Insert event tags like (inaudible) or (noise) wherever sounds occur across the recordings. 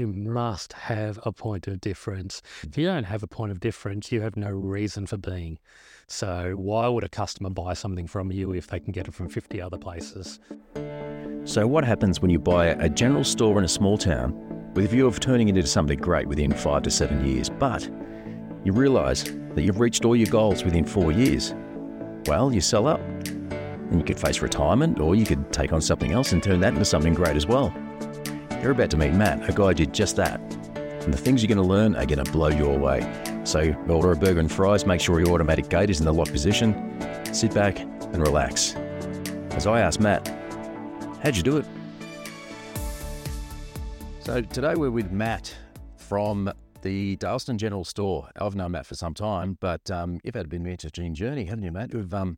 you must have a point of difference. If you don't have a point of difference, you have no reason for being. So, why would a customer buy something from you if they can get it from 50 other places? So, what happens when you buy a general store in a small town with a view of turning it into something great within five to seven years, but you realise that you've reached all your goals within four years? Well, you sell up. And you could face retirement, or you could take on something else and turn that into something great as well. You're about to meet Matt, a guy did just that. And the things you're going to learn are going to blow you away. So order a burger and fries, make sure your automatic gate is in the lock position, sit back and relax. As I asked Matt, how'd you do it? So today we're with Matt from the Dalyston General Store. I've known Matt for some time, but um, you've had a bit of an interesting journey, haven't you, Matt? You've, um,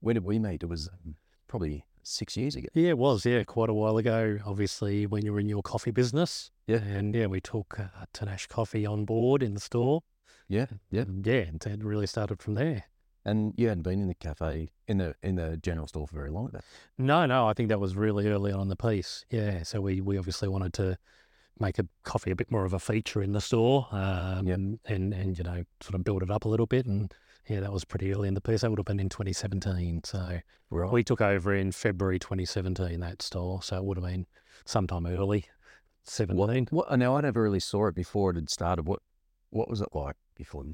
when did we meet? It was um, probably six years ago. Yeah, it was. Yeah, quite a while ago. Obviously, when you were in your coffee business. Yeah. And yeah, we took uh, Tanash Coffee on board in the store. Yeah, yeah, yeah, and it really started from there. And you hadn't been in the cafe in the in the general store for very long. But No, no, I think that was really early on in the piece. Yeah, so we we obviously wanted to make a coffee a bit more of a feature in the store, um, Yep. and and you know sort of build it up a little bit. And yeah, that was pretty early in the piece. That would have been in 2017. So right, we took over in February 2017 that store. So it would have been sometime early 17. what? Now I never really saw it before it had started. What what was it like before?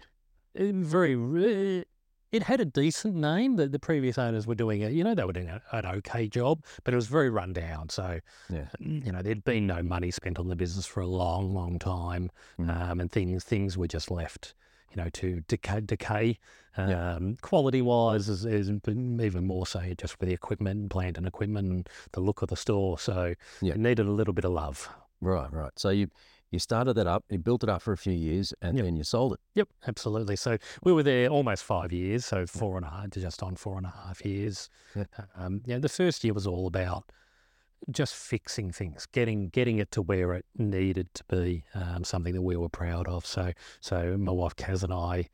It very. It had a decent name. The, the previous owners were doing it. You know, they were doing a, an okay job, but it was very run down. So, Yeah. you know, there'd been no money spent on the business for a long, long time, Mm. um, and things things were just left, you know, to decay. decay. Yeah. Um, quality wise, is, is even more so just with the equipment, plant and equipment, and the look of the store. So, Yeah. it needed a little bit of love. Right, right. So you you started that up, you built it up for a few years, and Yep. then you sold it. Yep, absolutely. So we were there almost five years, so four and a half, just on four and a half years. Yeah. Um, yeah, the first year was all about just fixing things, getting getting it to where it needed to be, um, something that we were proud of. So, so my wife Kaz and I,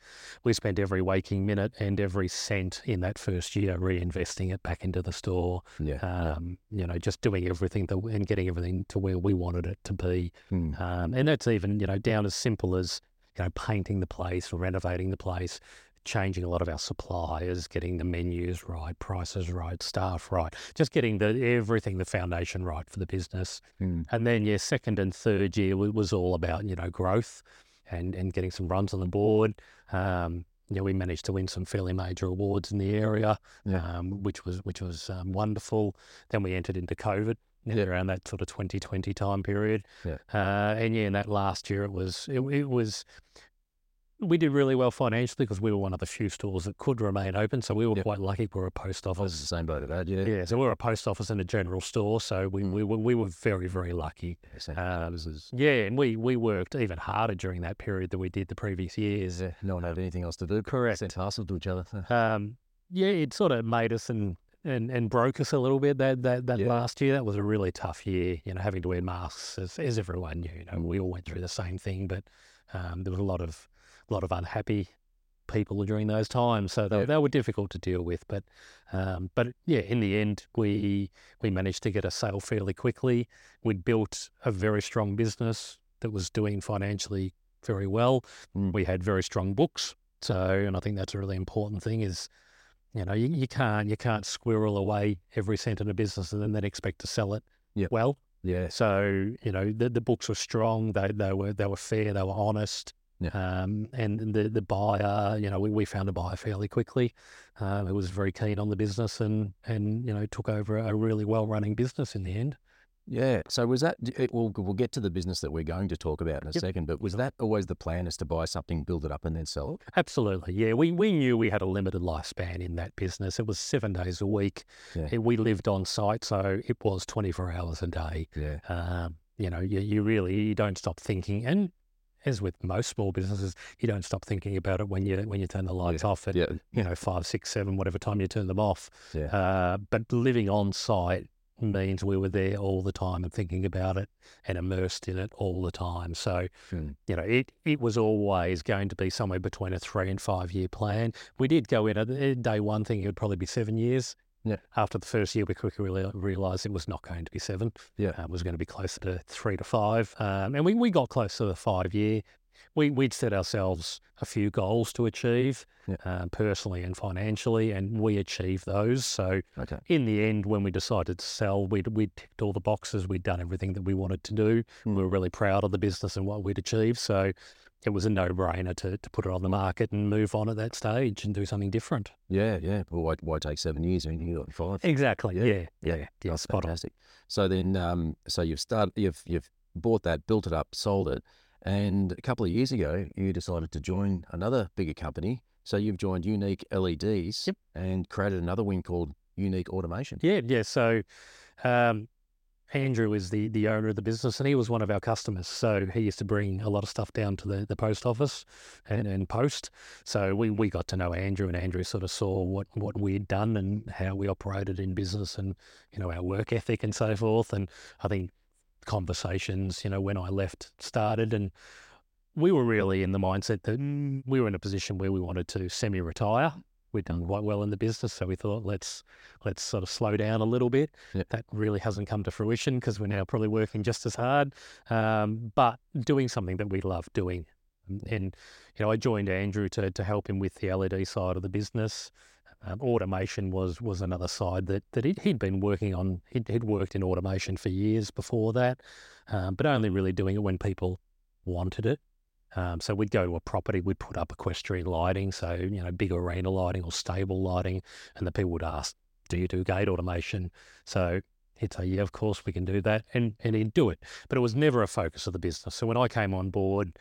we spent every waking minute and every cent in that first year reinvesting it back into the store. Yeah. Um, you know, just doing everything that, and getting everything to where we wanted it to be. Mm. Um, and that's even, you know, down as simple as, you know, painting the place or renovating the place, changing a lot of our suppliers, getting the menus right, prices right, staff right, just getting the everything, the foundation right for the business. Mm. And then, yeah, second and third year wa- was all about, you know, growth and, and getting some runs on the board. Um, you know, we managed to win some fairly major awards in the area, Yeah. um, which was which was um, wonderful. Then we entered into COVID Yeah. around that sort of 2020 time period. Yeah. Uh, and yeah, in that last year, it was it, it was we did really well financially because we were one of the few stores that could remain open. So we were Yeah. quite lucky. We were a post I was office. the same boat that. Yeah. Yeah, so we were a post office and a general store. So we, Mm. we, were, we were very, very lucky. Um, Yeah, and we, we worked even harder during that period than we did the previous years. yeah, no one had anything else to do. Correct. Sent hustle to each other. Um, yeah, it sort of made us and, and, and broke us a little bit that, that, that Yeah. last year. That was a really tough year, you know, having to wear masks as, as everyone knew. You know, we all went through the same thing, but um, there was a lot of a lot of unhappy people during those times. So they, Yeah. they were difficult to deal with. But um, but yeah, in the end, we we managed to get a sale fairly quickly. We'd built a very strong business that was doing financially very well. Mm. We had very strong books. So, and I think that's a really important thing is, you know, you, you can't you can't squirrel away every cent in a business and then, then expect to sell it Yep. well. Yeah. So, you know, the, the books were strong. They they were they were fair. They were honest. Yeah. Um, and the the buyer, you know, we, we found a buyer fairly quickly. Um, who was very keen on the business and and you know took over a really well running business in the end. Yeah. So was that? It, we'll we'll get to the business that we're going to talk about in a Yep. second. But was that always the plan? Is to buy something, build it up, and then sell it? Absolutely, yeah. We we knew we had a limited lifespan in that business. It was seven days a week. Yeah. We lived on site, so it was twenty four hours a day. Yeah. Um, you know, you, you really you don't stop thinking, and as with most small businesses, you don't stop thinking about it when you when you turn the lights off at Yeah. you know five, six, seven, whatever time you turn them off. Yeah. Uh, but living on site means we were there all the time and thinking about it and immersed in it all the time. So Mm. you know, it it was always going to be somewhere between a three and five year plan. We did go in at day one thinking it would probably be seven years. Yeah. After the first year, we quickly reali- realised it was not going to be seven. Yeah. Uh, it was going to be closer to three to five. Um, and we, we got close to the five year. We, we'd set ourselves a few goals to achieve Yeah. uh, personally and financially, and we achieved those. So Okay. in the end, when we decided to sell, we'd, we'd ticked all the boxes. We'd done everything that we wanted to do. Mm. We were really proud of the business and what we'd achieved. So it was a no brainer to, to put it on the market and move on at that stage and do something different. Yeah, yeah. Well, why, why take seven years? Mean, you got five. Exactly. Yeah. Yeah. Yeah. Yeah. Yeah. That's spot on. fantastic. So then, um, so you've started, you've you've bought that, built it up, sold it, and a couple of years ago, you decided to join another bigger company. So you've joined Uneek LEDs Yep. and created another wing called Uneek Automation. Yeah. Yeah. So, um, Andrew is the, the owner of the business and he was one of our customers. So he used to bring a lot of stuff down to the, the post office and, and post. So we, we got to know Andrew and Andrew sort of saw what, what we'd done and how we operated in business and, you know, our work ethic and so forth. And I think conversations, you know, when I left started and we were really in the mindset that mm, we were in a position where we wanted to semi-retire. We'd done quite well in the business, so we thought let's let's sort of slow down a little bit. That really hasn't come to fruition because we're now probably working just as hard, um, but doing something that we love doing. And you know, I joined Andrew to to help him with the LED side of the business. Um, automation was was another side that that he'd, he'd been working on. He'd, he'd worked in automation for years before that, um, but only really doing it when people wanted it. Um, so we'd go to a property, we'd put up equestrian lighting, so you know big arena lighting or stable lighting, and the people would ask, "Do you do gate automation?" So he'd say, "Yeah, of course we can do that," and and he'd do it. But it was never a focus of the business. So when I came on board,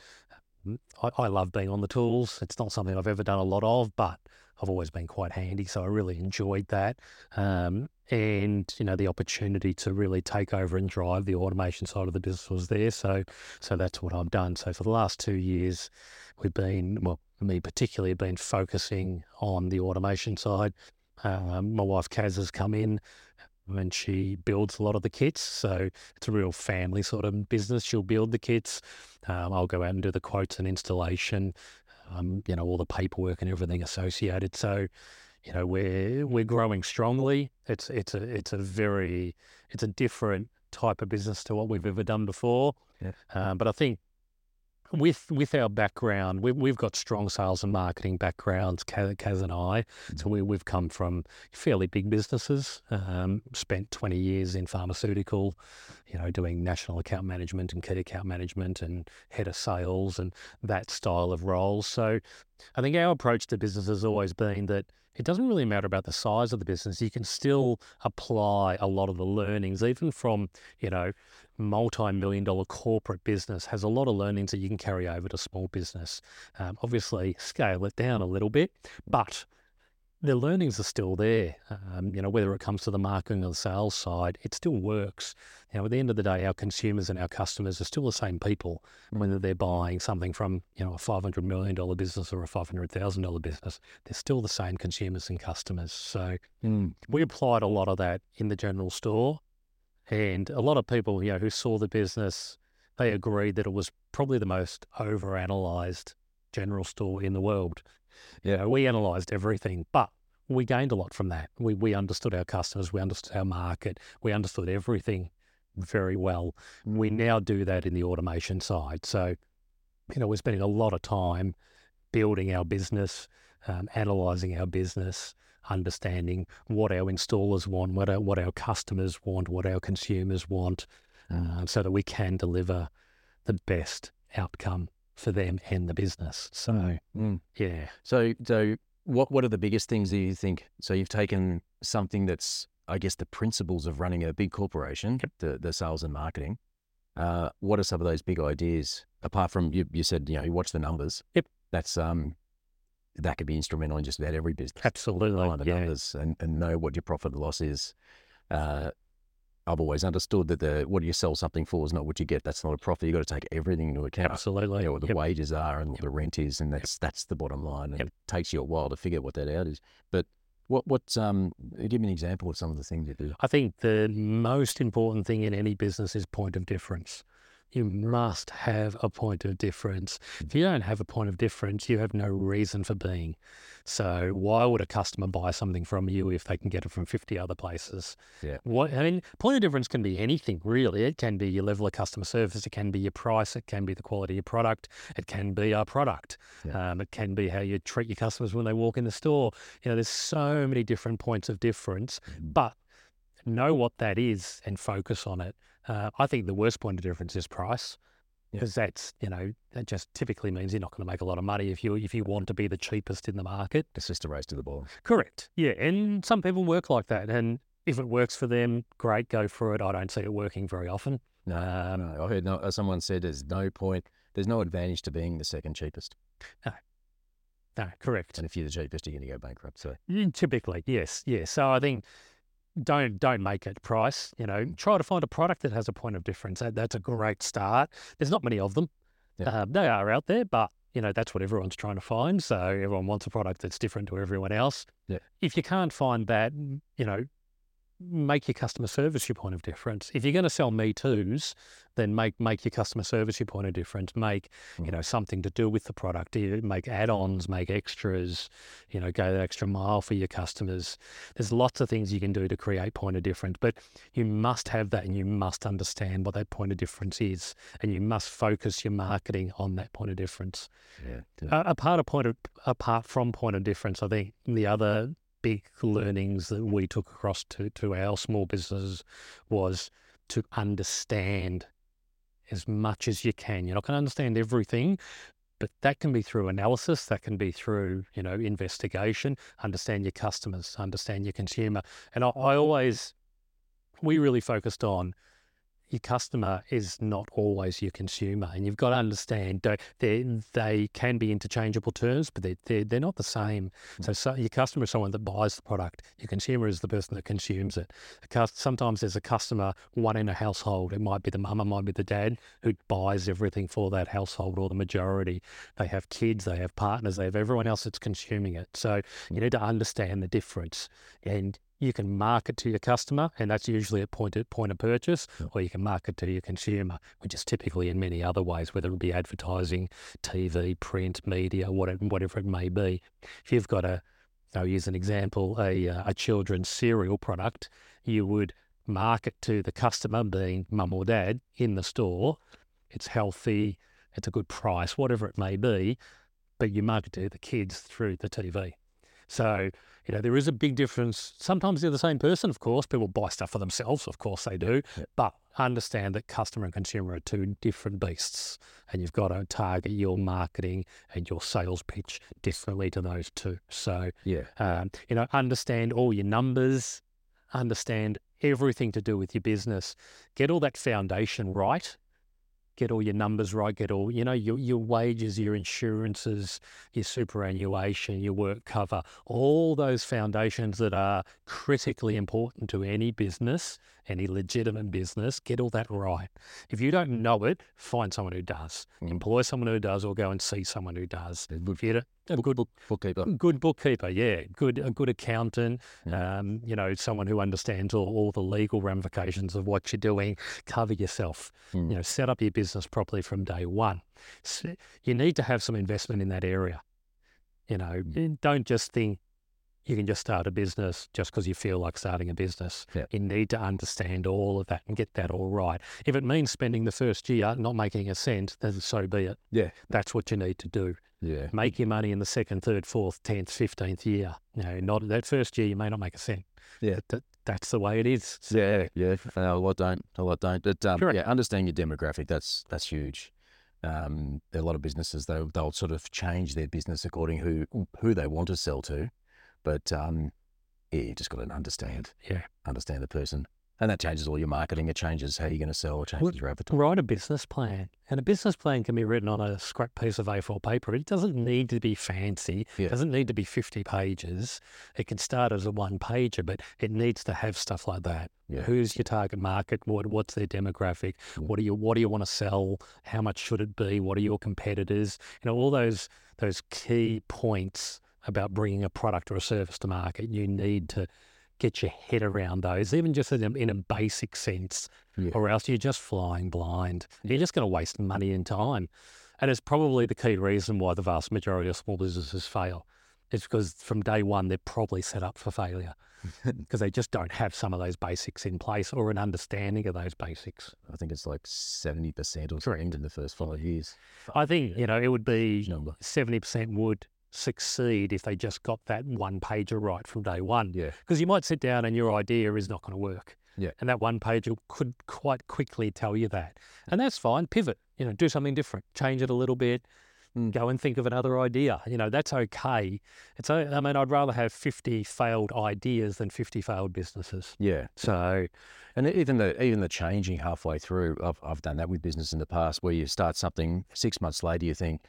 I, I love being on the tools. It's not something I've ever done a lot of, but I've always been quite handy, so I really enjoyed that. Um, and you know, the opportunity to really take over and drive the automation side of the business was there. So, so that's what I've done. So for the last two years, we've been, well, me particularly, been focusing on the automation side. Um, my wife Kaz has come in and she builds a lot of the kits. So it's a real family sort of business. She'll build the kits. Um, I'll go out and do the quotes and installation. Um, you know all the paperwork and everything associated. So, you know we're we're growing strongly. It's it's a it's a very it's a different type of business to what we've ever done before. Yeah. Um, but I think with with our background, we, we've got strong sales and marketing backgrounds, Kaz, Kaz and I. So we, we've come from fairly big businesses. Um, spent twenty years in pharmaceutical, you know, doing national account management and key account management and head of sales and that style of roles. So I think our approach to business has always been that it doesn't really matter about the size of the business. You can still apply a lot of the learnings, even from, you know, multi-million dollar corporate business has a lot of learnings that you can carry over to small business. Um, obviously, scale it down a little bit, but the learnings are still there. Um, you know, whether it comes to the marketing or the sales side, it still works. You know, at the end of the day, our consumers and our customers are still the same people, whether they're buying something from, you know, a $500 million business or a $500,000 business, they're still the same consumers and customers. So Mm. we applied a lot of that in the general store. And a lot of people, you know, who saw the business, they agreed that it was probably the most overanalyzed general store in the world. You know, we analysed everything, but we gained a lot from that. We we understood our customers, we understood our market, we understood everything very well. We now do that in the automation side. So, you know, we're spending a lot of time building our business, um, analysing our business, understanding what our installers want, what our, what our customers want, what our consumers want, um, so that we can deliver the best outcome for them and the business. So, Mm. yeah. So, so what what are the biggest things that you think? So you've taken something that's, I guess, the principles of running a big corporation, the the sales and marketing. Uh, what are some of those big ideas? Apart from you, you said you know you watch the numbers. Yep. That's um, that could be instrumental in just about every business. Absolutely, Follow the yeah. numbers and, and know what your profit and loss is. Uh, I've always understood that the what do you sell something for is not what you get. That's not a profit. You've got to take everything into account. Absolutely. You know, what the Yep. wages are and what the rent is, and that's that's the bottom line. And Yep. it takes you a while to figure out what that out is. But what what um give me an example of some of the things you do. I think the most important thing in any business is point of difference. You must have a point of difference. If you don't have a point of difference, you have no reason for being. So why would a customer buy something from you if they can get it from 50 other places? Yeah. What I mean, point of difference can be anything really. It can be your level of customer service, it can be your price, it can be the quality of your product, it can be our product. Yeah. Um, it can be how you treat your customers when they walk in the store. You know, there's so many different points of difference, Mm. but know what that is and focus on it. Uh, I think the worst point of difference is price Yeah. because that's you know that just typically means you're not going to make a lot of money if you if you want to be the cheapest in the market. It's just a race to the bottom. Correct. Yeah, and some people work like that, and if it works for them, great, go for it. I don't see it working very often. No, Um, no. I heard no, someone said there's no point, there's no advantage to being the second cheapest. No, correct. And if you're the cheapest, you're going to go bankrupt. So, Typically, yes, yes. So I think don't don't make it price. You know, try to find a product that has a point of difference. That, that's a great start. There's not many of them. Yeah. Uh, they are out there, but you know that's what everyone's trying to find. So everyone wants a product that's different to everyone else. Yeah. If you can't find that, you know, make your customer service your point of difference. If you're going to sell me too's, then make make your customer service your point of difference. Make you Mhm. know something to do with the product. Make add-ons, make extras. You know, go the extra mile for your customers. There's lots of things you can do to create point of difference, but you must have that, and you must understand what that point of difference is, and you must focus your marketing on that point of difference. yeah. A, a part of point of apart from point of difference, I think the other big learnings that we took across to to our small businesses was to understand as much as you can. You're not going to understand everything, but that can be through analysis. That can be through you know investigation. Understand your customers. Understand your consumer. And I, I always we really focused on your customer is not always your consumer, and you've got to understand they they, they can be interchangeable terms, but they they're, they're not the same. Hmm. So, so your customer is someone that buys the product. Your consumer is the person that consumes it. Sometimes there's a customer, one in a household. It might be the mum, it might be the dad who buys everything for that household, or the majority. They have kids, they have partners, they have everyone else that's consuming it. So hmm. you need to understand the difference, and you can market to your customer, and that's usually at point of, point of purchase, Yeah. or you can market to your consumer, which is typically in many other ways, whether it be advertising, TV, print, media, whatever, whatever it may be. If you've got a, I'll use an example, a, uh, a children's cereal product, you would market to the customer, being mum or dad, in the store. It's healthy, it's a good price, whatever it may be, but you market to the kids through the TV. So, you know, there is a big difference. Sometimes they're the same person, of course. People buy stuff for themselves, of course they do. Yeah. But understand that customer and consumer are two different beasts. And you've got to target your marketing and your sales pitch differently to those two. So, Yeah. um, you know, understand all your numbers, understand everything to do with your business, get all that foundation right, get all your numbers right, get all, you know, your, your wages, your insurances, your superannuation, your work cover, all those foundations that are critically important to any business, any legitimate business, get all that right. If you don't know it, find someone who does. Mm. Employ someone who does or go and see someone who does. A good, you a good book, bookkeeper. Good bookkeeper, yeah. Good, a good accountant. Um, you know, someone who understands all, all the legal ramifications of what you're doing. Cover yourself. Mm. You know, set up your business properly from day one. S you need to have some investment in that area. You know, Mm. don't just think you can just start a business just because you feel like starting a business. Yeah. You need to understand all of that and get that all right. If it means spending the first year not making a cent, then so be it. Yeah. That's what you need to do Yeah. make your money in the second, third, fourth, tenth, fifteenth year. You know, not that first year you may not make a cent. Yeah. That, that's the way it is. Yeah, yeah. Uh, a lot don't, a lot don't. But um, yeah, understand your demographic. That's that's huge. Um, there are a lot of businesses they they'll sort of change their business according who who they want to sell to, but um, yeah, you just got to understand Yeah. understand the person, and that changes all your marketing. It changes how you're going to sell. It changes your advertising. Write a business plan, and a business plan can be written on a scrap piece of A4 paper. It doesn't need to be fancy. Yeah. It doesn't need to be fifty pages. It can start as a one pager, but it needs to have stuff like that. Yeah. Who's your target market? What what's their demographic? Yeah. What do you what do you want to sell? How much should it be? What are your competitors? You know, all those those key points about bringing a product or a service to market. You need to get your head around those, even just in a, in a basic sense. Yeah. or else you're just flying blind. You're just going to waste money and time. And it's probably the key reason why the vast majority of small businesses fail. It's because from day one, they're probably set up for failure (laughs) because they just don't have some of those basics in place or an understanding of those basics. I think it's like 70% or something in the first five years. I think, you know, it would be number. 70% would succeed if they just got that one pager right from day one. Yeah. Because you might sit down and your idea is not going to work. Yeah. And that one pager could quite quickly tell you that. And that's fine. Pivot, you know, do something different, change it a little bit, Mm. go and think of another idea. You know, that's okay. It's, I mean, I'd rather have 50 failed ideas than 50 failed businesses. Yeah. So, And even the even the changing halfway through, I've, I've done that with business in the past, where you start something six months later, you think,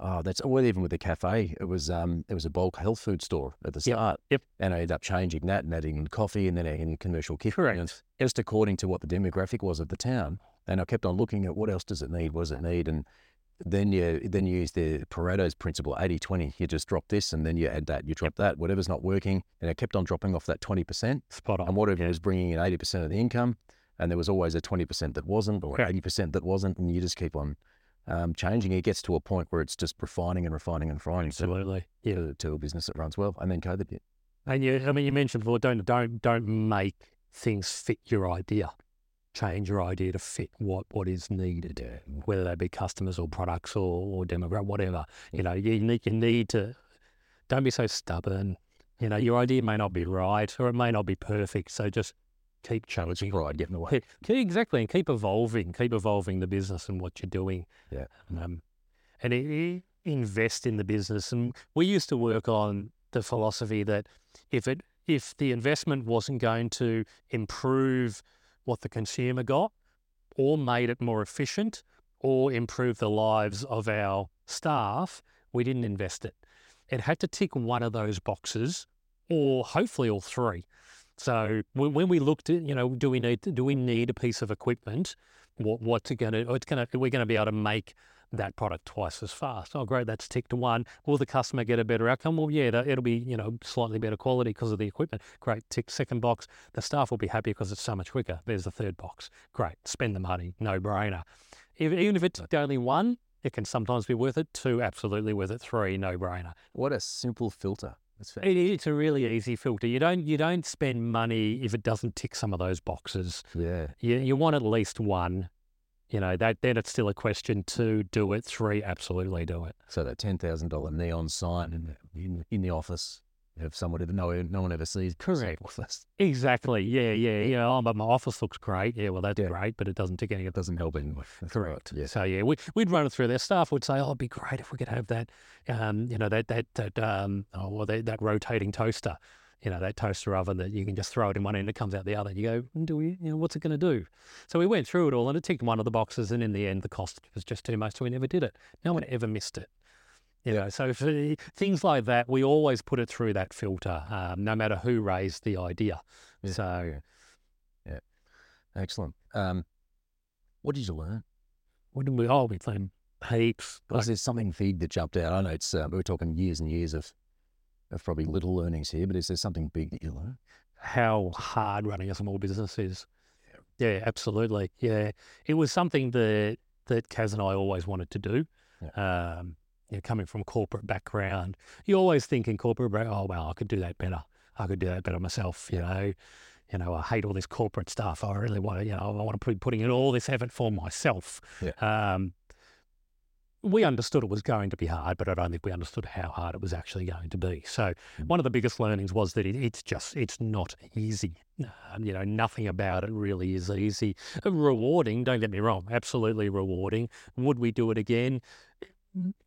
oh, that's well, even with the cafe, it was um, it was a bulk health food store at the Yep, start, yep. and I ended up changing that and adding coffee and then adding commercial kitchen, Correct. and just according to what the demographic was of the town. And I kept on looking at what else does it need, what does it need, and then you then you use the Pareto's principle, 80-20. You just drop this and then you add that, you drop that, whatever's not working, and I kept on dropping off that twenty percent spot on. and whatever was bringing in 80% of the income and there was always a 20% that wasn't or Correct. 80% that wasn't and you just keep on um, changing it gets to a point where it's just refining and refining and refining to, Absolutely. Yeah. to, to a business that runs well and then COVID hit. And you, I mean, you mentioned before, don't don't don't make things fit your idea. Change your idea to fit what what is needed, whether they be customers or products or, or demographic, whatever. You know, you need you need to. Don't be so stubborn. You know, your idea may not be right or it may not be perfect. So just keep challenging. right? getting away. Exactly, and keep evolving. Keep evolving the business and what you're doing. Yeah. Um, and i i invest in the business. And we used to work on the philosophy that if it if the investment wasn't going to improve what the consumer got, or made it more efficient, or improve the lives of our staff, we didn't invest it. It had to tick one of those boxes, or hopefully all three. So when, when we looked at, you know, do we need do we need a piece of equipment? What what's it going to? It's going to we're going to be able to make that product twice as fast. Oh, great, that's tick to one. Will the customer get a better outcome? Well, yeah, it'll be you know slightly better quality because of the equipment. Great, tick second box. The staff will be happy because it's so much quicker. There's the third box. Great, spend the money, no brainer. If, even if it's only one, it can sometimes be worth it. Two, absolutely worth it. Three, no brainer. What a simple filter. It, it's a really easy filter. You don't you don't spend money if it doesn't tick some of those boxes. Yeah. You you want at least one. You know that then it's still a question. Two, do it. Three, absolutely do it. So that $10,000 neon sign in, in, in the office, if someone ever, no, no one ever sees. Correct. (laughs) Exactly. Yeah, (laughs) yeah, yeah. Oh, but my office looks great. Yeah, well, that's Yeah. great, but it doesn't tick any It doesn't help anyway. That's Correct. Right. Yeah. So yeah, we, we'd run it through. Their staff would say, "Oh, it'd be great if we could have that, um, you know, that that that um, oh, well, that, that rotating toaster, you know, that toaster oven that you can just throw it in one end, it comes out the other. You go, "Mm, do we? You know, what's it going to do? So we went through it all, and it ticked one of the boxes, and in the end, the cost was just too much, so we never did it. No one ever missed it. You know, so for things like that, we always put it through that filter, um, no matter who raised the idea. Yeah. So yeah, Excellent. Um, what did you learn? what did we? Oh, we learned heaps. Was there something big that jumped out? I know it's uh, we're talking years and years of of probably little learnings here, but is there something big that you learned? how hard running a small business is. Yeah, absolutely. Yeah, it was something that that Kaz and I always wanted to do. Um, you know, coming from a corporate background, you always think in corporate, oh well, I could do that better. I could do that better myself. You know, you know, I hate all this corporate stuff. I really want to, you know, I want to be putting in all this effort for myself. Yeah. Um, we understood it was going to be hard, but I don't think we understood how hard it was actually going to be. So Mm. one of the biggest learnings was that it, it's just it's not easy. Um, you know, nothing about it really is easy. Rewarding, don't get me wrong, absolutely rewarding. Would we do it again?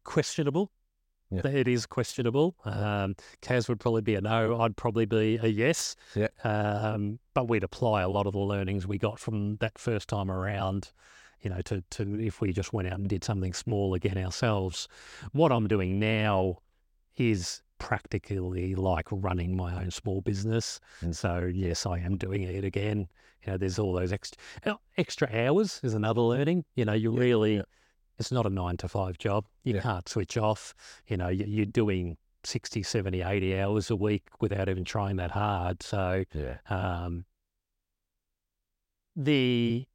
Questionable. Yeah. It is questionable. Um, Kaz would probably be a no. I'd probably be a yes. Yeah. Um, but we'd apply a lot of the learnings we got from that first time around you know, to, to if we just went out and did something small again ourselves. What I'm doing now is practically like running my own small business. And so, yes, I am doing it again. You know, there's all those extra extra hours is another learning. You know, you Yeah, really, yeah. It's not a nine to five job. You Yeah. can't switch off. You know, you- you're doing 60, 70, 80 hours a week without even trying that hard. So, Yeah. um, the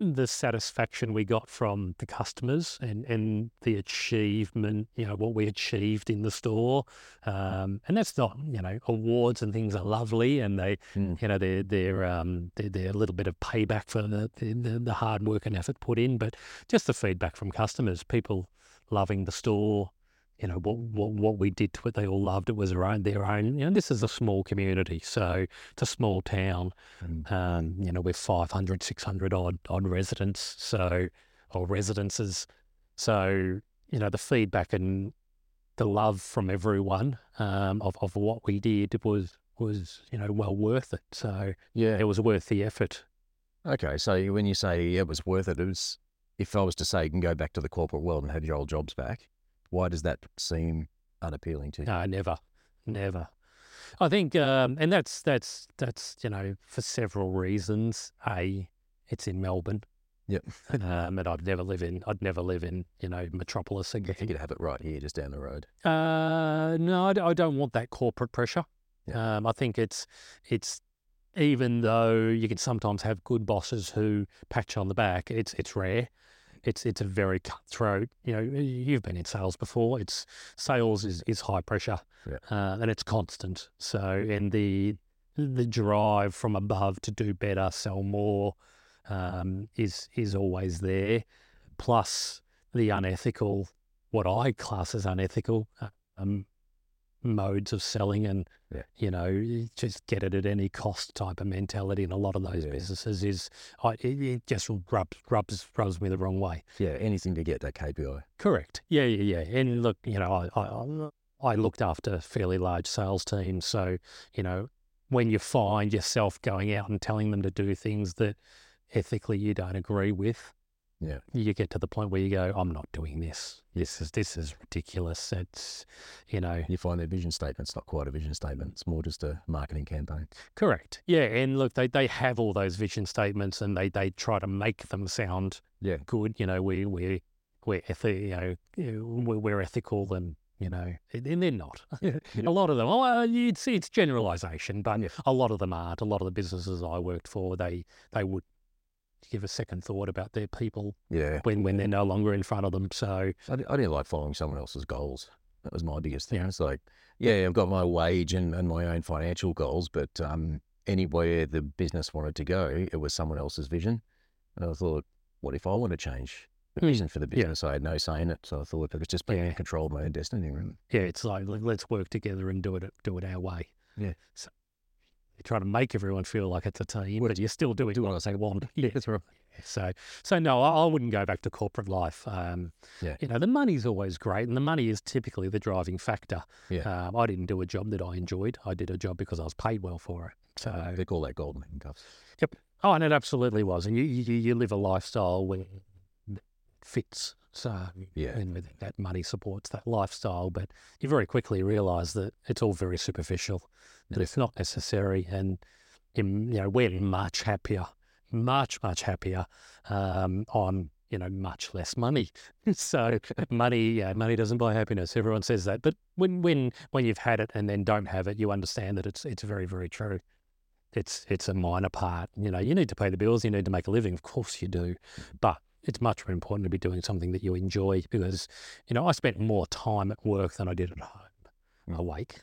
the satisfaction we got from the customers and, and the achievement, you know, what we achieved in the store. Um, and that's not, you know, awards and things are lovely and they, Mm. you know, they're, they're, um, they're, they're a little bit of payback for the, the, the hard work and effort put in, but just the feedback from customers, people loving the store, you know, what, what, what we did to it, they all loved it was their own, their own, you know, this is a small community. So it's a small town. Mm. Um, you know, we're 500, 600 odd, odd residents, so, or residences. So, you know, the feedback and the love from everyone um, of, of what we did was, was, you know, well worth it. So Yeah. it was worth the effort. Okay. So when you say it was worth it, it was, if I was to say you can go back to the corporate world and have your old jobs back, why does that seem unappealing to you? No, never, never. I think, um, and that's that's that's you know for several reasons. A, it's in Melbourne. Yep. (laughs) um, and I'd never live in I'd never live in you know metropolis I again. think you'd have it right here, just down the road. Uh, no, I don't want that corporate pressure. Yeah. Um, I think it's it's even though you can sometimes have good bosses who pat you on the back, it's it's rare. It's it's a very cutthroat. You know, you've been in sales before. It's sales is, is high pressure, Yeah. uh, and it's constant. So, and the the drive from above to do better, sell more, um, is is always there. Plus the unethical, what I class as unethical, um, modes of selling and Yeah. you know just get it at any cost type of mentality in a lot of those Yeah. businesses is I, it, it just rubs rubs rubs me the wrong way. Yeah. Anything to get that KPI. Correct. Yeah, yeah, yeah. And look, you know, I, I I looked after fairly large sales teams, so you know, when you find yourself going out and telling them to do things that ethically you don't agree with, Yeah. you get to the point where you go, I'm not doing this. This is this is ridiculous. It's you know, You find their vision statement's not quite a vision statement. It's more just a marketing campaign. correct. Yeah, and look, they they have all those vision statements, and they they try to make them sound Yeah. good. You know, we we we're ethi- you know, we're, we're ethical and. You know, and they're not. (laughs) (laughs) a lot of them. Oh, well, you'd see it's generalisation, but Yeah. a lot of them aren't. A lot of the businesses I worked for, they they would give a second thought about their people Yeah. when when they're no longer in front of them. So I, I didn't like following someone else's goals. That was my biggest thing. Yeah. It's like, yeah, I've got my wage and, and my own financial goals, but um, anywhere the business wanted to go, it was someone else's vision. And I thought, what if I want to change the Hmm. vision for the business? I had no say in it. So I thought I was just being Yeah. in control of my own destiny. Yeah, it's like let- let's work together and do it do it our way. Yeah. So you try to make everyone feel like it's a team, but you're still doing what they want. (laughs) Yeah. Right. So, so no, I, I wouldn't go back to corporate life. Um, Yeah. You know, the money's always great, and the money is typically the driving factor. Yeah. Um, I didn't do a job that I enjoyed. I did a job because I was paid well for it. So, They call that golden handcuffs. Yep. Oh, and it absolutely was. And you, you, you live a lifestyle where it fits. So, Yeah. that money supports that lifestyle. But you very quickly realise that it's all very superficial, that it's not necessary. And, in, you know, we're much happier, much, much happier um, on, you know, much less money. (laughs) so money, yeah, money doesn't buy happiness. Everyone says that. But when, when, when you've had it and then don't have it, you understand that it's, it's very, very true. It's, it's a minor part. You know, you need to pay the bills, you need to make a living. Of course you do. But it's much more important to be doing something that you enjoy because, you know, I spent more time at work than I did at home, Mm. awake.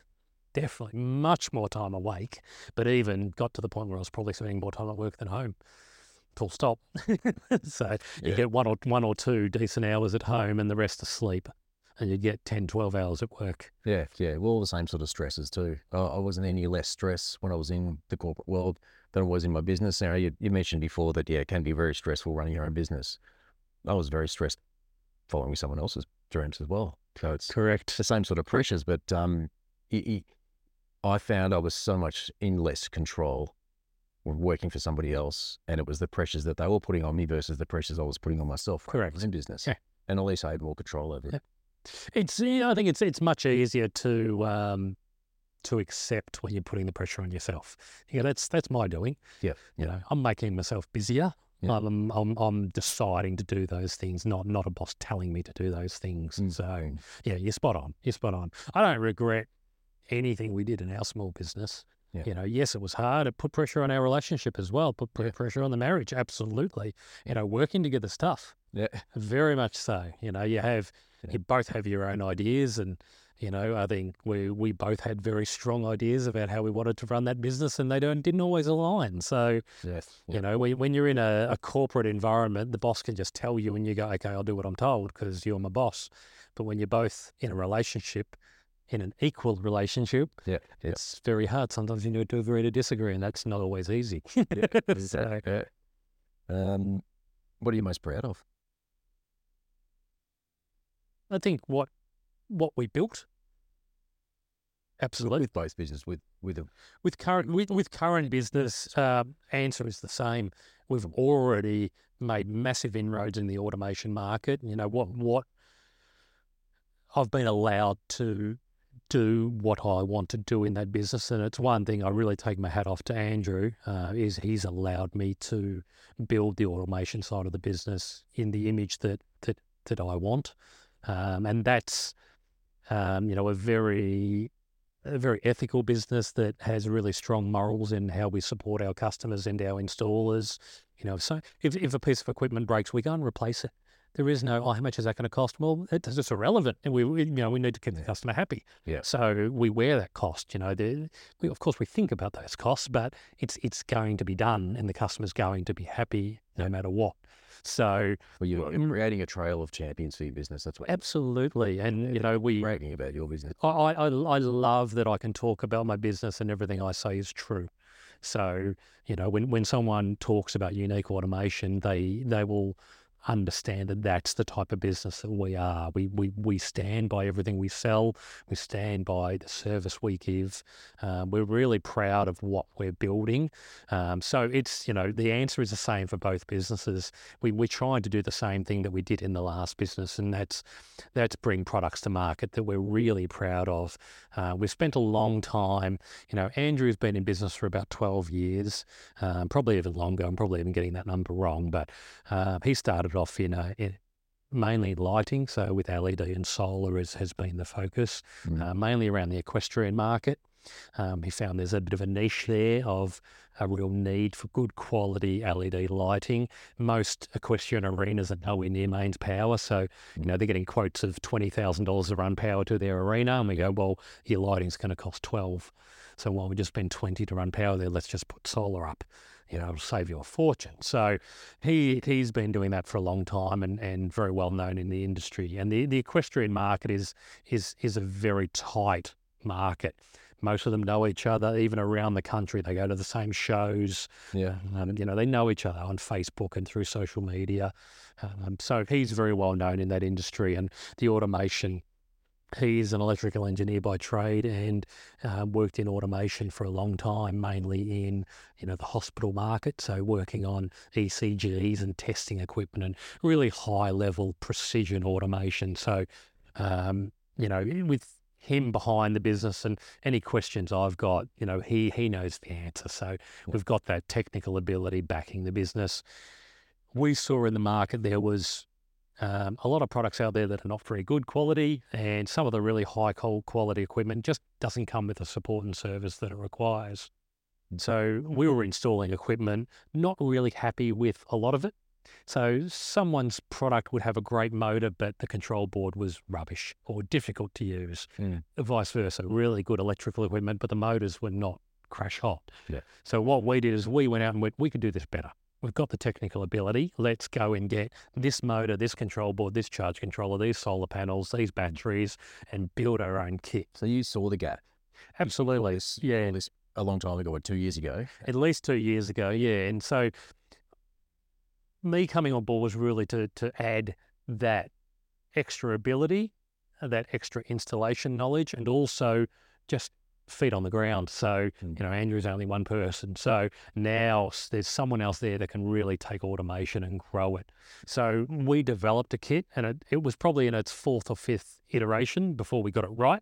Definitely much more time awake, but even got to the point where I was probably spending more time at work than home. Full stop. (laughs) so you get one or one or two decent hours at home and the rest asleep. And you'd get 10, 12 hours at work. Yeah, yeah. Well, all the same sort of stresses too. I, I wasn't any less stressed when I was in the corporate world than I was in my business. Now, you, you mentioned before that, yeah, it can be very stressful running your own business. I was very stressed following someone else's dreams as well. So it's Correct. the same sort of pressures, but um, it, I found I was so much in less control when working for somebody else, and it was the pressures that they were putting on me versus the pressures I was putting on myself. when I was Correct. in business, Yeah. and at least I had more control over it. Yeah. It's yeah, I think it's it's much easier to um, to accept when you're putting the pressure on yourself. Yeah, that's that's my doing. Yeah, You know, I'm making myself busier. Yeah. I'm, I'm I'm deciding to do those things, not not a boss telling me to do those things. Mm. So yeah, you're spot on. You're spot on. I don't regret anything we did in our small business. Yeah. You know, yes, it was hard. It put pressure on our relationship as well. Put pr- pressure on the marriage. Absolutely. You know, working together stuff. Yeah. Very much so. You know, you have Yeah. you both have your own ideas, and you know, I think we we both had very strong ideas about how we wanted to run that business, and they don't didn't always align. So Yes. you know, when, when you're in a, a corporate environment, the boss can just tell you, and you go, "Okay, I'll do what I'm told because you're my boss." But when you're both in a relationship, in an equal relationship, Yeah. Yeah. it's very hard. Sometimes you need to agree to disagree, and that's not always easy. (laughs) so, Yeah. Um, what are you most proud of? I think what what we built, absolutely. With both business, with with a With current with, with current business, um, answer is the same. We've already made massive inroads in the automation market. You know what what I've been allowed to do what I want to do in that business, and it's one thing I really take my hat off to Andrew. Uh, is he's allowed me to build the automation side of the business in the image that that that I want, um, and that's um, you know a very a very ethical business that has really strong morals in how we support our customers and our installers. You know, so if, if a piece of equipment breaks, we go and replace it. There is no, oh, how much is that going to cost? Well, it's just irrelevant, and we, we, you know, we need to keep the customer happy. Yeah. So we wear that cost. You know, the, we, of course we think about those costs, but it's it's going to be done, and the customer's going to be happy no matter what. So well, you're, Well, mm creating a trail of champions for your business. That's what absolutely, and you know, we bragging about your business. I, I, I I love that I can talk about my business and everything I say is true. So, you know, when, when someone talks about Uneek Automation, they they will understand that that's the type of business that we are. We we, we stand by everything we sell. We stand by the service we give. Um, we're really proud of what we're building. Um, so it's you know the answer is the same for both businesses. We we're trying to do the same thing that we did in the last business, and that's that's bring products to market that we're really proud of. Uh, we've spent a long time. You know, Andrew's been in business for about 12 years, um, probably even longer. I'm probably even getting that number wrong, but uh, he started off in, a, in mainly lighting, so with LED and solar is, has been the focus, Mm. uh, mainly around the equestrian market. Um, he found there's a bit of a niche there of a real need for good quality LED lighting. Most equestrian arenas are nowhere near mains power, so you know they're getting quotes of twenty thousand dollars to run power to their arena, and we go, well, your lighting's going to cost twelve. So while we just spend twenty to run power there, let's just put solar up. You know, it'll save you a fortune. So he he's been doing that for a long time and, and very well known in the industry. And the, the equestrian market is is is a very tight market. Most of them know each other, even around the country. They go to the same shows. Yeah. Um, you know, they know each other on Facebook and through social media. Um, so he's very well known in that industry and the automation. He's an electrical engineer by trade and uh, worked in automation for a long time, mainly in you know the hospital market. So working on ECGs and testing equipment and really high level precision automation. So um, you know with him behind the business and any questions I've got, you know, he he knows the answer. So we've got that technical ability backing the business. We saw in the market there was um, a lot of products out there that are not very good quality, and some of the really high quality equipment just doesn't come with the support and service that it requires. So we were installing equipment, not really happy with a lot of it. So someone's product would have a great motor, but the control board was rubbish or difficult to use. Mm. Vice versa, really good electrical equipment, but the motors were not crash hot. Yeah. So what we did is we went out and went, we could do this better. We've got the technical ability. Let's go and get this motor, this control board, this charge controller, these solar panels, these batteries, and build our own kit. So you saw the gap. Absolutely. This, Yeah. this a long time ago, what, two years ago. at least two years ago, yeah. And so me coming on board was really to to add that extra ability, that extra installation knowledge, and also just feet on the ground. So Mm. you know, Andrew's only one person, so now there's someone else there that can really take automation and grow it. So we developed a kit, and it, it was probably in its fourth or fifth iteration before we got it right.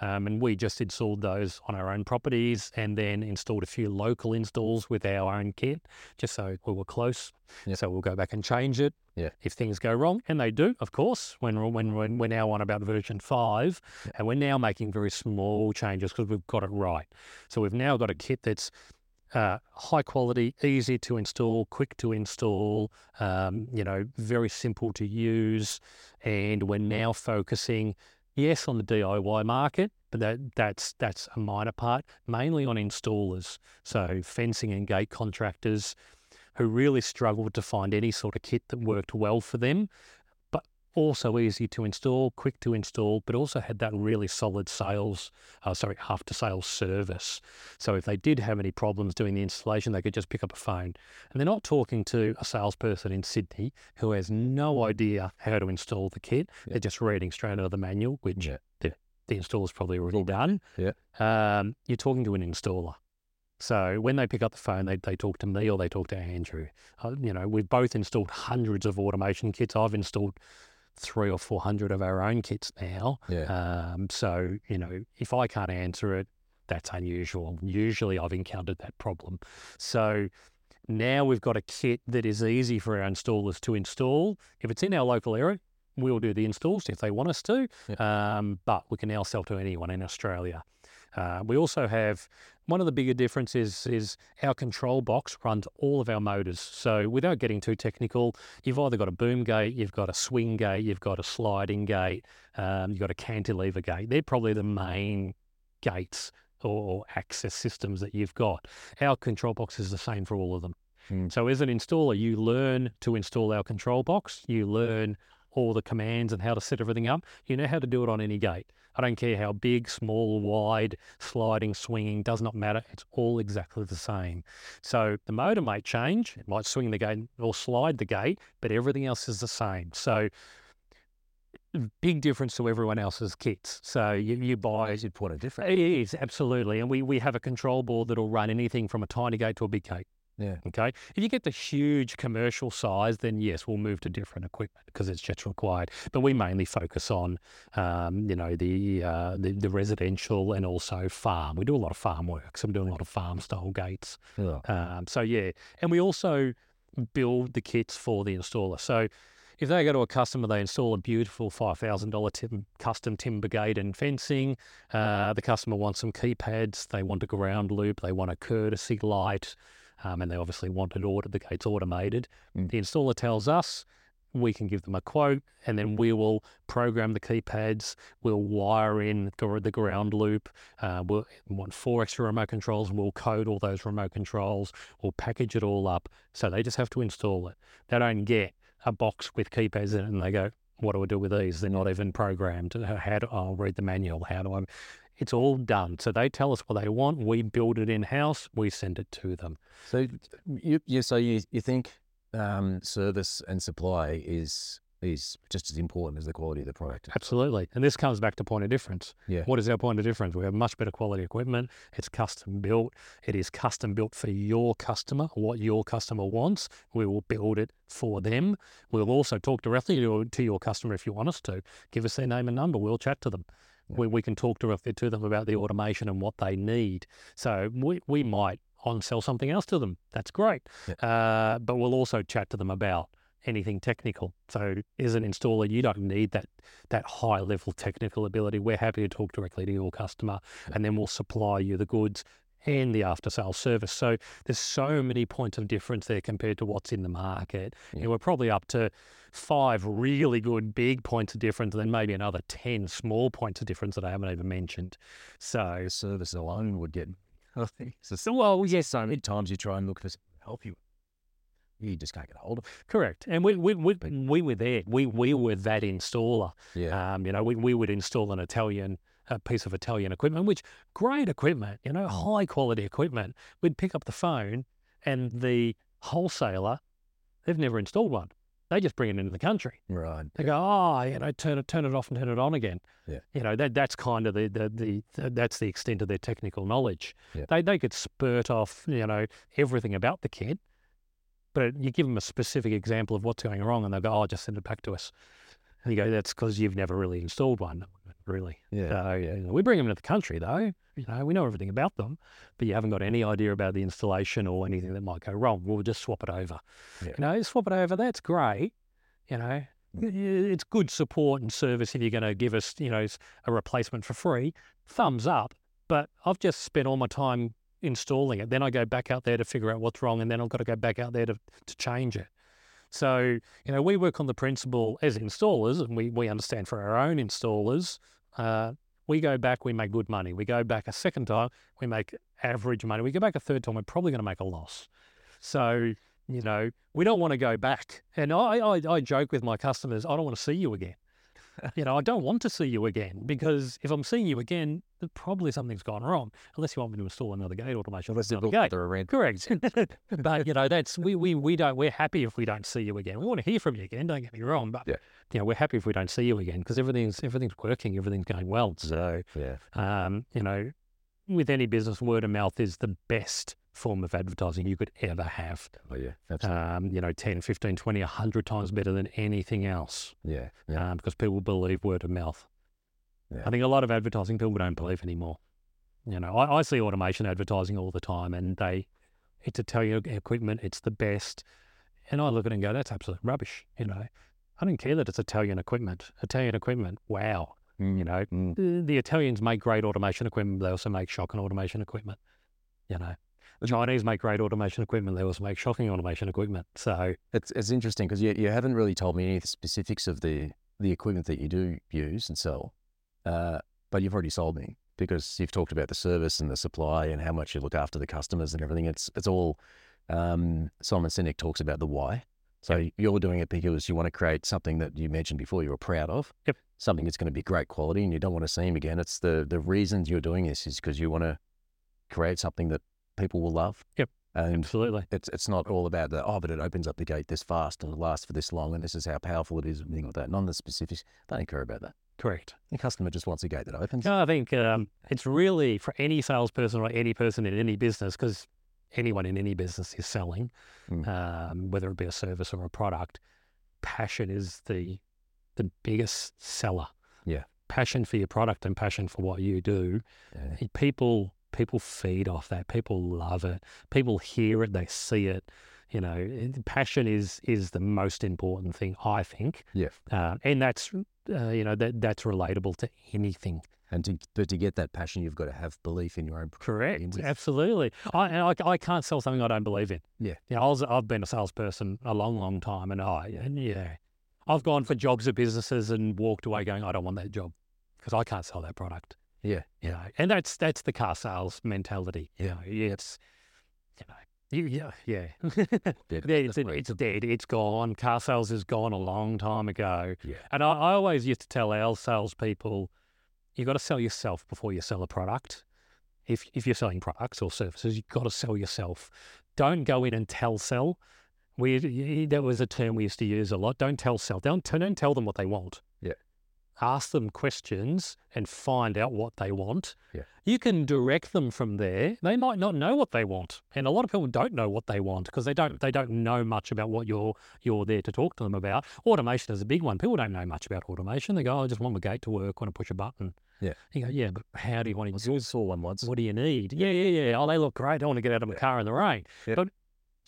Um, and we just installed those on our own properties and then installed a few local installs with our own kit, just so we were close. Yep. So we'll go back and change it Yeah. if things go wrong, and they do, of course. When we're, when, when we're now on about version five, and we're now making very small changes because we've got it right. So we've now got a kit that's uh, high quality, easy to install, quick to install, um, you know, very simple to use. And we're now focusing, yes, on the DIY market, but that, that's that's a minor part, mainly on installers. So fencing and gate contractors who really struggled to find any sort of kit that worked well for them, also easy to install, quick to install, but also had that really solid sales, uh, sorry, after sales service. So if they did have any problems doing the installation, they could just pick up a phone. And they're not talking to a salesperson in Sydney who has no idea how to install the kit. Yeah. They're just reading straight out of the manual, which Yeah. the, the installer's probably already done. Yeah. Um, you're talking to an installer. So when they pick up the phone, they, they talk to me or they talk to Andrew. Uh, you know, we've both installed hundreds of automation kits. I've installed three or four hundred of our own kits now. Yeah. Um, so you know, if I can't answer it, that's unusual. Usually, I've encountered that problem. So now we've got a kit that is easy for our installers to install. If it's in our local area, we'll do the installs if they want us to. Um, but we can now sell to anyone in Australia. Uh, we also have one of the bigger differences is our control box runs all of our motors. So without getting too technical, you've either got a boom gate, you've got a swing gate, you've got a sliding gate, um, you've got a cantilever gate. They're probably the main gates or access systems that you've got. Our control box is the same for all of them. Mm. So as an installer, you learn to install our control box. You learn all the commands and how to set everything up. You know how to do it on any gate. I don't care how big, small, wide, sliding, swinging, does not matter. It's all exactly the same. So the motor might change, it might swing the gate or slide the gate, but everything else is the same. So big difference to everyone else's kits. So you, you buy You'd put a different. it is absolutely, and we we have a control board that'll run anything from a tiny gate to a big gate. Yeah. Okay. If you get the huge commercial size, then yes, we'll move to different equipment because it's just required. But we mainly focus on, um, you know, the, uh, the the residential and also farm. We do a lot of farm work, so I'm doing a lot of farm style gates. Yeah. Um, so yeah, and we also build the kits for the installer. So if they go to a customer, they install a beautiful five thousand dollar tim- custom timber gate and fencing. Uh, the customer wants some keypads. They want a ground loop. They want a courtesy light, um, and they obviously want it ordered. The gate's automated. Mm. The installer tells us. We can give them a quote, and then we will program the keypads. We'll wire in the ground loop. Uh, we'll want four extra remote controls. And we'll code all those remote controls. We'll package it all up. So they just have to install it. They don't get a box with keypads in it and they go, what do I do with these? They're not even programmed. How do I'll read the manual? How do I? It's all done. So they tell us what they want. We build it in house. We send it to them. So you, you so you you think um, service and supply is is just as important as the quality of the product? Absolutely. And this comes back to point of difference. Yeah. What is our point of difference? We have much better quality equipment. It's custom built. It is custom built for your customer, what your customer wants. We will build it for them. We'll also talk directly to, to your customer if you want us to. Give us their name and number. We'll chat to them. We, we can talk directly to them about the automation and what they need. So we, we might on sell something else to them. That's great. Uh, but we'll also chat to them about anything technical. So as an installer, you don't need that that high level technical ability. We're happy to talk directly to your customer and then we'll supply you the goods and the after sales service. So there's so many points of difference there compared to what's in the market. Yeah. And we're probably up to five really good big points of difference and then maybe another 10 small points of difference that I haven't even mentioned. So The service alone would get. I think so. so well, yes, So many times you try and look for help you, you just can't get a hold of. Correct, and we we we, we were there. We we were that installer. Yeah. Um, you know, we, we would install an Italian a piece of Italian equipment, which great equipment, you know, mm. high quality equipment. We'd pick up the phone, and the wholesaler, they've never installed one. They just bring it into the country. right. They go, oh, you know, turn it turn it off and turn it on again. Yeah. You know, that that's kind of the the, the, the that's the extent of their technical knowledge. Yeah. They they could spurt off, you know, everything about the kit, but you give them a specific example of what's going wrong, and they go, oh, just send it back to us. And you go, that's because you've never really installed one. Really. Yeah. So, you know, we bring them into the country though. You know, we know everything about them, but you haven't got any idea about the installation or anything that might go wrong. We'll just swap it over. Yeah. You know, swap it over. That's great. You know. It's good support and service if you're going to give us, you know, a replacement for free. Thumbs up. But I've just spent all my time installing it. Then I go back out there to figure out what's wrong, and then I've got to go back out there to to change it. So, you know, we work on the principle as installers, and we, we understand for our own installers, uh, we go back, we make good money. We go back a second time, we make average money. We go back a third time, we're probably going to make a loss. So, you know, we don't want to go back. And I, I, I joke with my customers, I don't want to see you again. You know, I don't want to see you again because if I'm seeing you again, probably something's gone wrong, unless you want me to install another gate automation. Unless another gate. rent. Correct. (laughs) but you know, that's we, we we don't we're happy if we don't see you again. We want to hear from you again, don't get me wrong, but Yeah. you know, we're happy if we don't see you again because everything's everything's working, everything's going well. So Yeah. um, you know, with any business, word of mouth is the best form of advertising you could ever have. Oh yeah. Um, you know, 10, 15, 20, 100 times better than anything else yeah. Yeah. um, because people believe word of mouth. Yeah. I think a lot of advertising people don't believe anymore. You know, I, I see automation advertising all the time, and they it's Italian equipment, it's the best, and I look at it and go, that's absolute rubbish. You know, I don't care that it's Italian equipment. Italian equipment, wow. You know, Mm. the, the Italians make great automation equipment. They also make shock and automation equipment. You know, the Chinese make great automation equipment. They also make shocking automation equipment. So It's it's interesting because you you haven't really told me any of the specifics of the the equipment that you do use and sell, uh, but you've already sold me because you've talked about the service and the supply and how much you look after the customers and everything. It's it's all um, Simon Sinek talks about the why. So you're doing it because you want to create something that you mentioned before you were proud of. Yep. Something that's going to be great quality and you don't want to see him again. It's the the reasons you're doing this is because you want to create something that people will love. Yep. And absolutely, it's it's not all about the oh, but it opens up the gate this fast and it lasts for this long and this is how powerful it is and things like that. None of the specifics. They don't care about that. correct. The customer just wants a gate that opens. No, I think um, it's really for any salesperson or any person in any business, because anyone in any business is selling, Mm. um, whether it be a service or a product. Passion is the the biggest seller. Yeah. passion for your product and passion for what you do. Yeah. People people feed off that. People love it. People hear it. They see it. You know, passion is is the most important thing, I think. Yeah. uh, and that's uh, you know that that's relatable to anything. And to but to get that passion, you've got to have belief in your own. Correct. with. Absolutely. I, and I, I can't sell something I don't believe in. Yeah. You know, I was, I've been a salesperson a long, long time, and I, and yeah, I've gone for jobs at businesses and walked away going, I don't want that job because I can't sell that product. Yeah. You know, and that's that's the car sales mentality. Yeah. yeah, it's, you know, yeah, yeah. Dead. (laughs) Yeah, it's, it's dead. It's gone. Car sales is gone a long time ago. Yeah. And I, I always used to tell our salespeople, you got to sell yourself before you sell a product. If if you're selling products or services, you've got to sell yourself. Don't go in and tell sell. We that was a term we used to use a lot. Don't tell sell. Don't don't tell them what they want. Yeah. Ask them questions and find out what they want. Yeah. You can direct them from there. They might not know what they want, and a lot of people don't know what they want because they don't mm. they don't know much about what you're you're there to talk to them about. Automation is a big one. People don't know much about automation. They go, oh, "I just want my gate to work. I Want to push a button." Yeah. You go, "Yeah, but how do you mm. want I to use saw one once. what do you need? Yeah, yeah, yeah. Oh, they look great. I want to get out of my car in the rain. Yep. But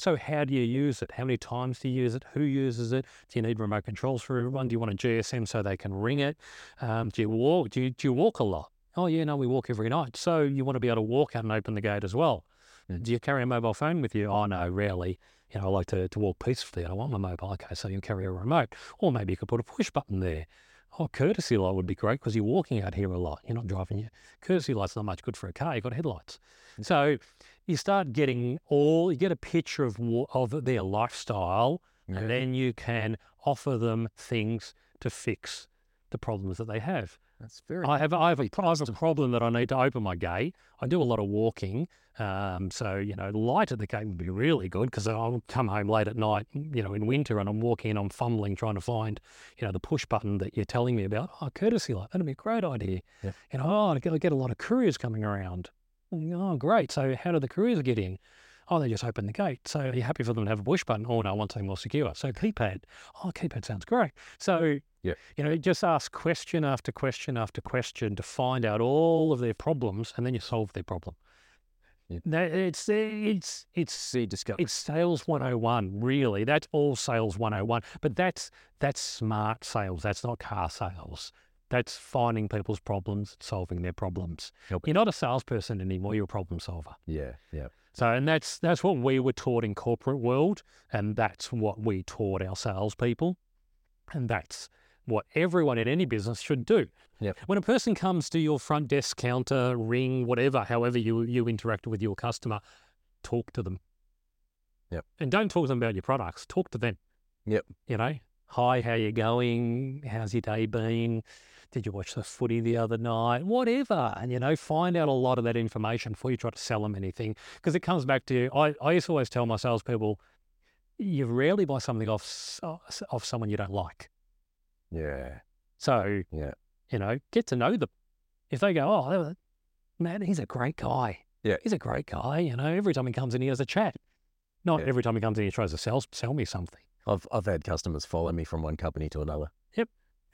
so, how do you use it? How many times do you use it? Who uses it? Do you need remote controls for everyone? Do you want a GSM so they can ring it? Um, do you walk? Do you, do you walk a lot? Oh, yeah, no, we walk every night. So you want to be able to walk out and open the gate as well. Mm. Do you carry a mobile phone with you? Oh, no, rarely. You know, I like to, to walk peacefully. And I don't want my mobile. Okay, so you carry a remote. Or maybe you could put a push button there. Oh, courtesy light would be great because you're walking out here a lot. You're not driving. Your courtesy light's not much good for a car. You've got headlights. So you start getting all, you get a picture of, of their lifestyle Yeah. and then you can offer them things to fix the problems that they have. That's very. I have, I have, a, I have a problem that I need to open my gate. I do a lot of walking. Um, so, you know, light at the gate would be really good because I'll come home late at night, you know, in winter and I'm walking and I'm fumbling trying to find, you know, the push button that you're telling me about. Oh, courtesy light. That'd be a great idea. Yeah. You know, oh, I get, I get a lot of couriers coming around. Oh, great. So how do the couriers get in? Oh, they just open the gate. So are you happy for them to have a push button? Oh, no, I want something more secure. So keypad. Oh, keypad sounds great. So, Yeah. you know, just ask question after question after question to find out all of their problems and then you solve their problem. Yeah. It's, it's, it's, it's sales 101, really. That's all sales 101. But that's that's smart sales. That's not car sales. That's finding people's problems, solving their problems. You're not a salesperson anymore. You're a problem solver. Yeah, yeah. So, and that's that's what we were taught in corporate world, and that's what we taught our salespeople, and that's what everyone in any business should do. Yep. When a person comes to your front desk counter, ring, whatever, however you you interact with your customer, talk to them. Yep. And don't talk to them about your products. Talk to them. Yep. You know, hi, how you going? How's your day been? Did you watch the footy the other night? Whatever. And, you know, find out a lot of that information before you try to sell them anything. Because it comes back to, I, I used to always tell my salespeople, you rarely buy something off, off someone you don't like. Yeah. So, Yeah. you know, get to know them. If they go, oh, man, he's a great guy. Yeah. He's a great guy. You know, every time he comes in, he has a chat. Not Yeah. every time he comes in, he tries to sell, sell me something. I've I've had customers follow me from one company to another.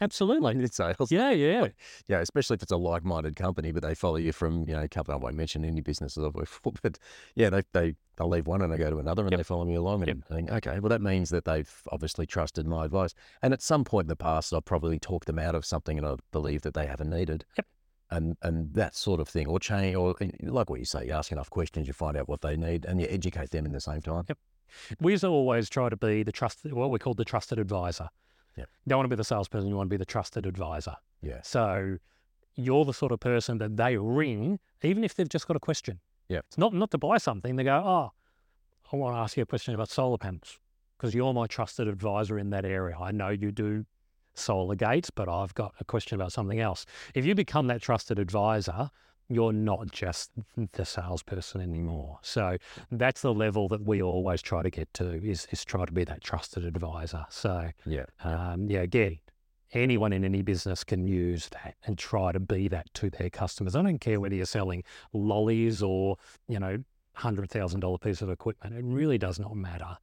Absolutely. In sales. Uh, (laughs) yeah, yeah. Yeah, especially if it's a like-minded company, but they follow you from, you know, a company. I won't mention any businesses I've worked (laughs) for, but yeah, they they they'll leave one and they go to another and Yep. they follow me along and I think, okay, well that means that they've obviously trusted my advice. And at some point in the past, I've probably talked them out of something and I believe that they haven't needed. Yep. And and that sort of thing, or change, or like what you say, you ask enough questions, you find out what they need, and you educate them in the same time. Yep. We always try to be the trusted, what we call the trusted advisor. Yeah. You don't want to be the salesperson, you want to be the trusted advisor. Yeah. So you're the sort of person that they ring, even if they've just got a question. Yeah. It's not not to buy something. They go, oh, I want to ask you a question about solar panels because you're my trusted advisor in that area. I know you do solar gates, but I've got a question about something else. If you become that trusted advisor, you're not just the salesperson anymore. So that's the level that we always try to get to is, is try to be that trusted advisor. So Yeah. um, yeah, again, anyone in any business can use that and try to be that to their customers. I don't care whether you're selling lollies or, you know, hundred thousand dollar piece of equipment. It really does not matter.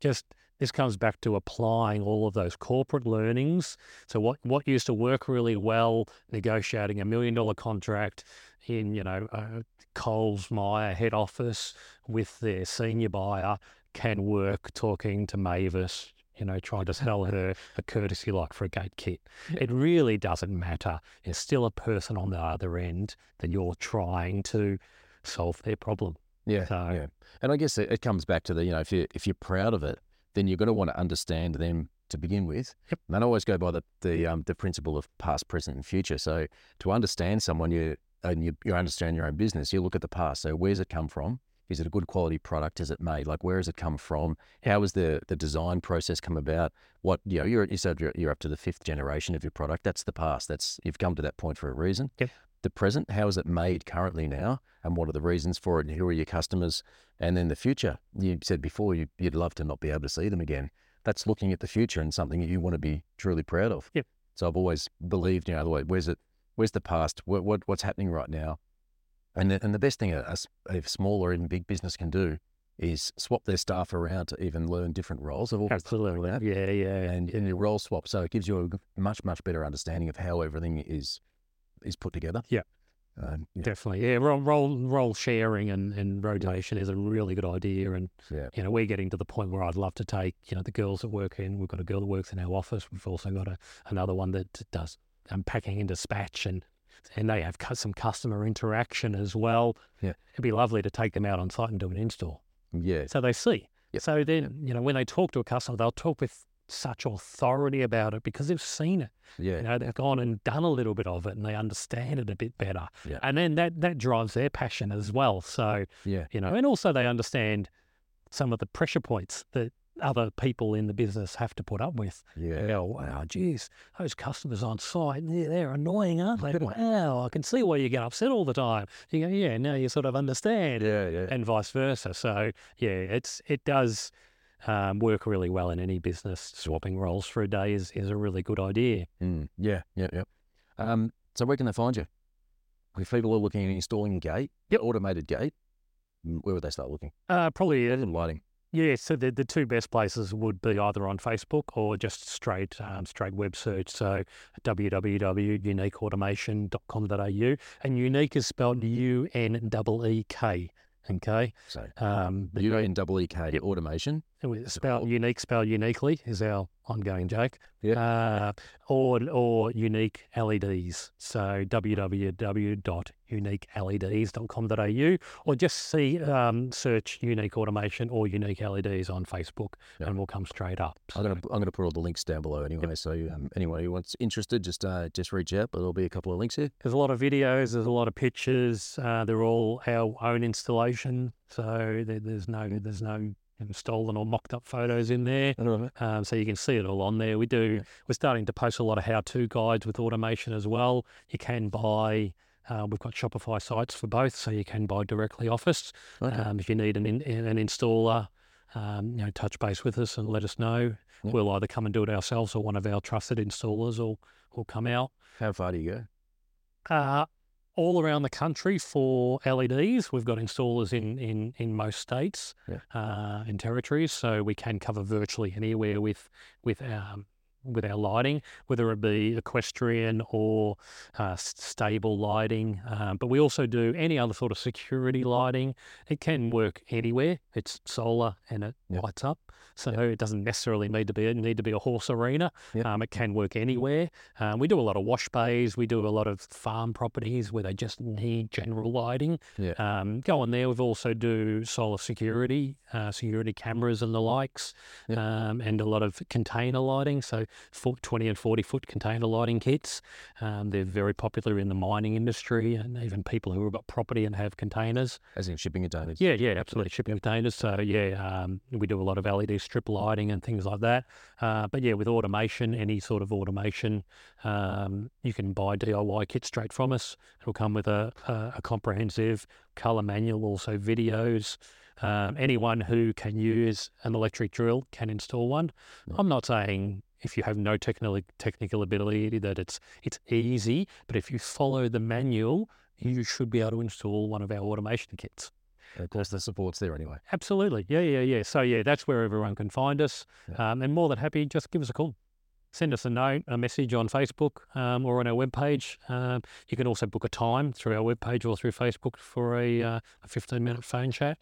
Just this comes back to applying all of those corporate learnings. So what what used to work really well, negotiating a million dollar contract in, you know, uh, Coles Myer head office with their senior buyer can work talking to Mavis, you know, trying to sell her a courtesy lock for a gate kit. It really doesn't matter. There's still a person on the other end that you're trying to solve their problem. Yeah, So- yeah, and I guess it, it comes back to the you know if you if you're proud of it, then you're going to want to understand them to begin with. Yep. And I always go by the the um the principle of past, present, and future. So to understand someone, you and you, you understand your own business. You look at the past. So where's it come from? Is it a good quality product? Is it made? Like where has it come from? How has the the design process come about? What you know, you're you said you're, you're up to the fifth generation of your product. That's the past. That's you've come to that point for a reason. Yep. The present, how is it made currently now, and what are the reasons for it, and who are your customers? And then the future. You said before you, you'd love to not be able to see them again. That's looking at the future and something that you want to be truly proud of. Yep. So I've always believed, you know, the way, where's it? Where's the past? What, what what's happening right now? And the, and the best thing a small or even big business can do is swap their staff around to even learn different roles. I've Absolutely. that. Yeah, yeah. and and you role swap, so it gives you a much much better understanding of how everything is is put together. Yeah. Um, yeah. Definitely. Yeah. Role, role, role sharing and, and rotation is a really good idea. And, Yeah. you know, we're getting to the point where I'd love to take, you know, the girls that work in, we've got a girl that works in our office. We've also got a, another one that does unpacking and dispatch and, and they have some customer interaction as well. Yeah. It'd be lovely to take them out on site and do an install. Yeah. So they see. Yep. So then, you know, when they talk to a customer, they'll talk with such authority about it because they've seen it. Yeah. You know, they've gone and done a little bit of it and they understand it a bit better. Yeah. And then that that drives their passion as well. So, Yeah. you know, and also they understand some of the pressure points that other people in the business have to put up with. Yeah. Go, wow, geez, those customers on site, they're, they're annoying, aren't they? (laughs) wow, I can see why you get upset all the time. You go, yeah, now you sort of understand Yeah. Yeah. and vice versa. So yeah, it's it does um, work really well in any business. Swapping roles for a day is, is a really good idea. Mm, yeah. Yeah. Yeah. Um, so where can they find you? If people are looking at installing a gate, Yep. automated gate, where would they start looking? Uh, probably uh, lighting. Yeah, so the, the two best places would be either on Facebook or just straight um, straight web search. So www.uneekautomation.com.au. And Uneek is spelled U N E E K. Okay. So Um, U N double E K automation. spell unique, spell uniquely is our ongoing joke. Yeah. Uh, or or Uneek LEDs. So www.uneekleds.com.au or just see um, search Uneek Automation or Uneek LEDs on Facebook Yeah. and we'll come straight up. I'm gonna I'm gonna put all the links down below anyway. So um, anyone who wants interested, just uh, just reach out. But there'll be a couple of links here. There's a lot of videos. There's a lot of pictures. Uh, they're all our own installation, so there, there's no there's no know, stolen or mocked up photos in there. Um, so you can see it all on there. We do. We're starting to post a lot of how-to guides with automation as well. You can buy. Uh, we've got Shopify sites for both, so you can buy directly off us. Okay. Um, if you need an in, an installer, um, you know, touch base with us and let us know. Yeah. We'll either come and do it ourselves, or one of our trusted installers will will come out. How far do you go? Uh, all around the country for LEDs. We've got installers in, in, in most states Yeah. uh, and territories, so we can cover virtually anywhere with with um, with our lighting, whether it be equestrian or uh, stable lighting. Um, but we also do any other sort of security lighting. It can work anywhere. It's solar and it Yeah. lights up, so it doesn't necessarily need to be need to be a horse arena. Yeah. Um, it can work anywhere. Um, we do a lot of wash bays. We do a lot of farm properties where they just need general lighting. Yeah. Um, go on there. We've also do solar security, uh, security cameras and the likes, um, and a lot of container lighting. So for 20 and 40 foot container lighting kits. Um, they're very popular in the mining industry and even people who have got property and have containers. As in shipping containers. Yeah, yeah, absolutely. Shipping containers. So yeah, um, we do a lot of LED strip lighting and things like that. Uh, but yeah, with automation, any sort of automation, um, you can buy DIY kits straight from us. It'll come with a, a, a comprehensive color manual, also videos. Um, anyone who can use an electric drill can install one. I'm not saying if you have no technical technical ability that it's it's easy, but if you follow the manual, you should be able to install one of our automation kits. And of course, the support's there anyway. Absolutely. Yeah, yeah, yeah. So, yeah, that's where everyone can find us. Yeah. Um, and more than happy, just give us a call. Send us a note, a message on Facebook um, or on our webpage. Um, you can also book a time through our webpage or through Facebook for a, uh, a 15 minute phone chat.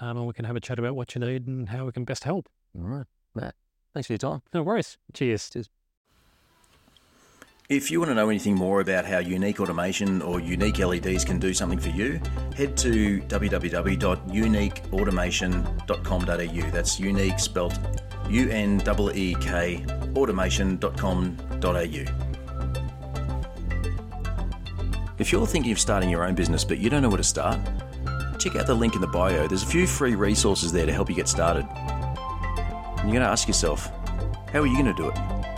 Um, and we can have a chat about what you need and how we can best help. All right, Matt. Thanks for your time. No worries. Cheers. Cheers. If you want to know anything more about how Uneek Automation or Uneek LEDs can do something for you, head to www.uneekautomation.com.au. That's Uneek spelt U N E E K automation.com.au. If you're thinking of starting your own business but you don't know where to start, check out the link in the bio. There's a few free resources there to help you get started. And you're going to ask yourself, how are you going to do it?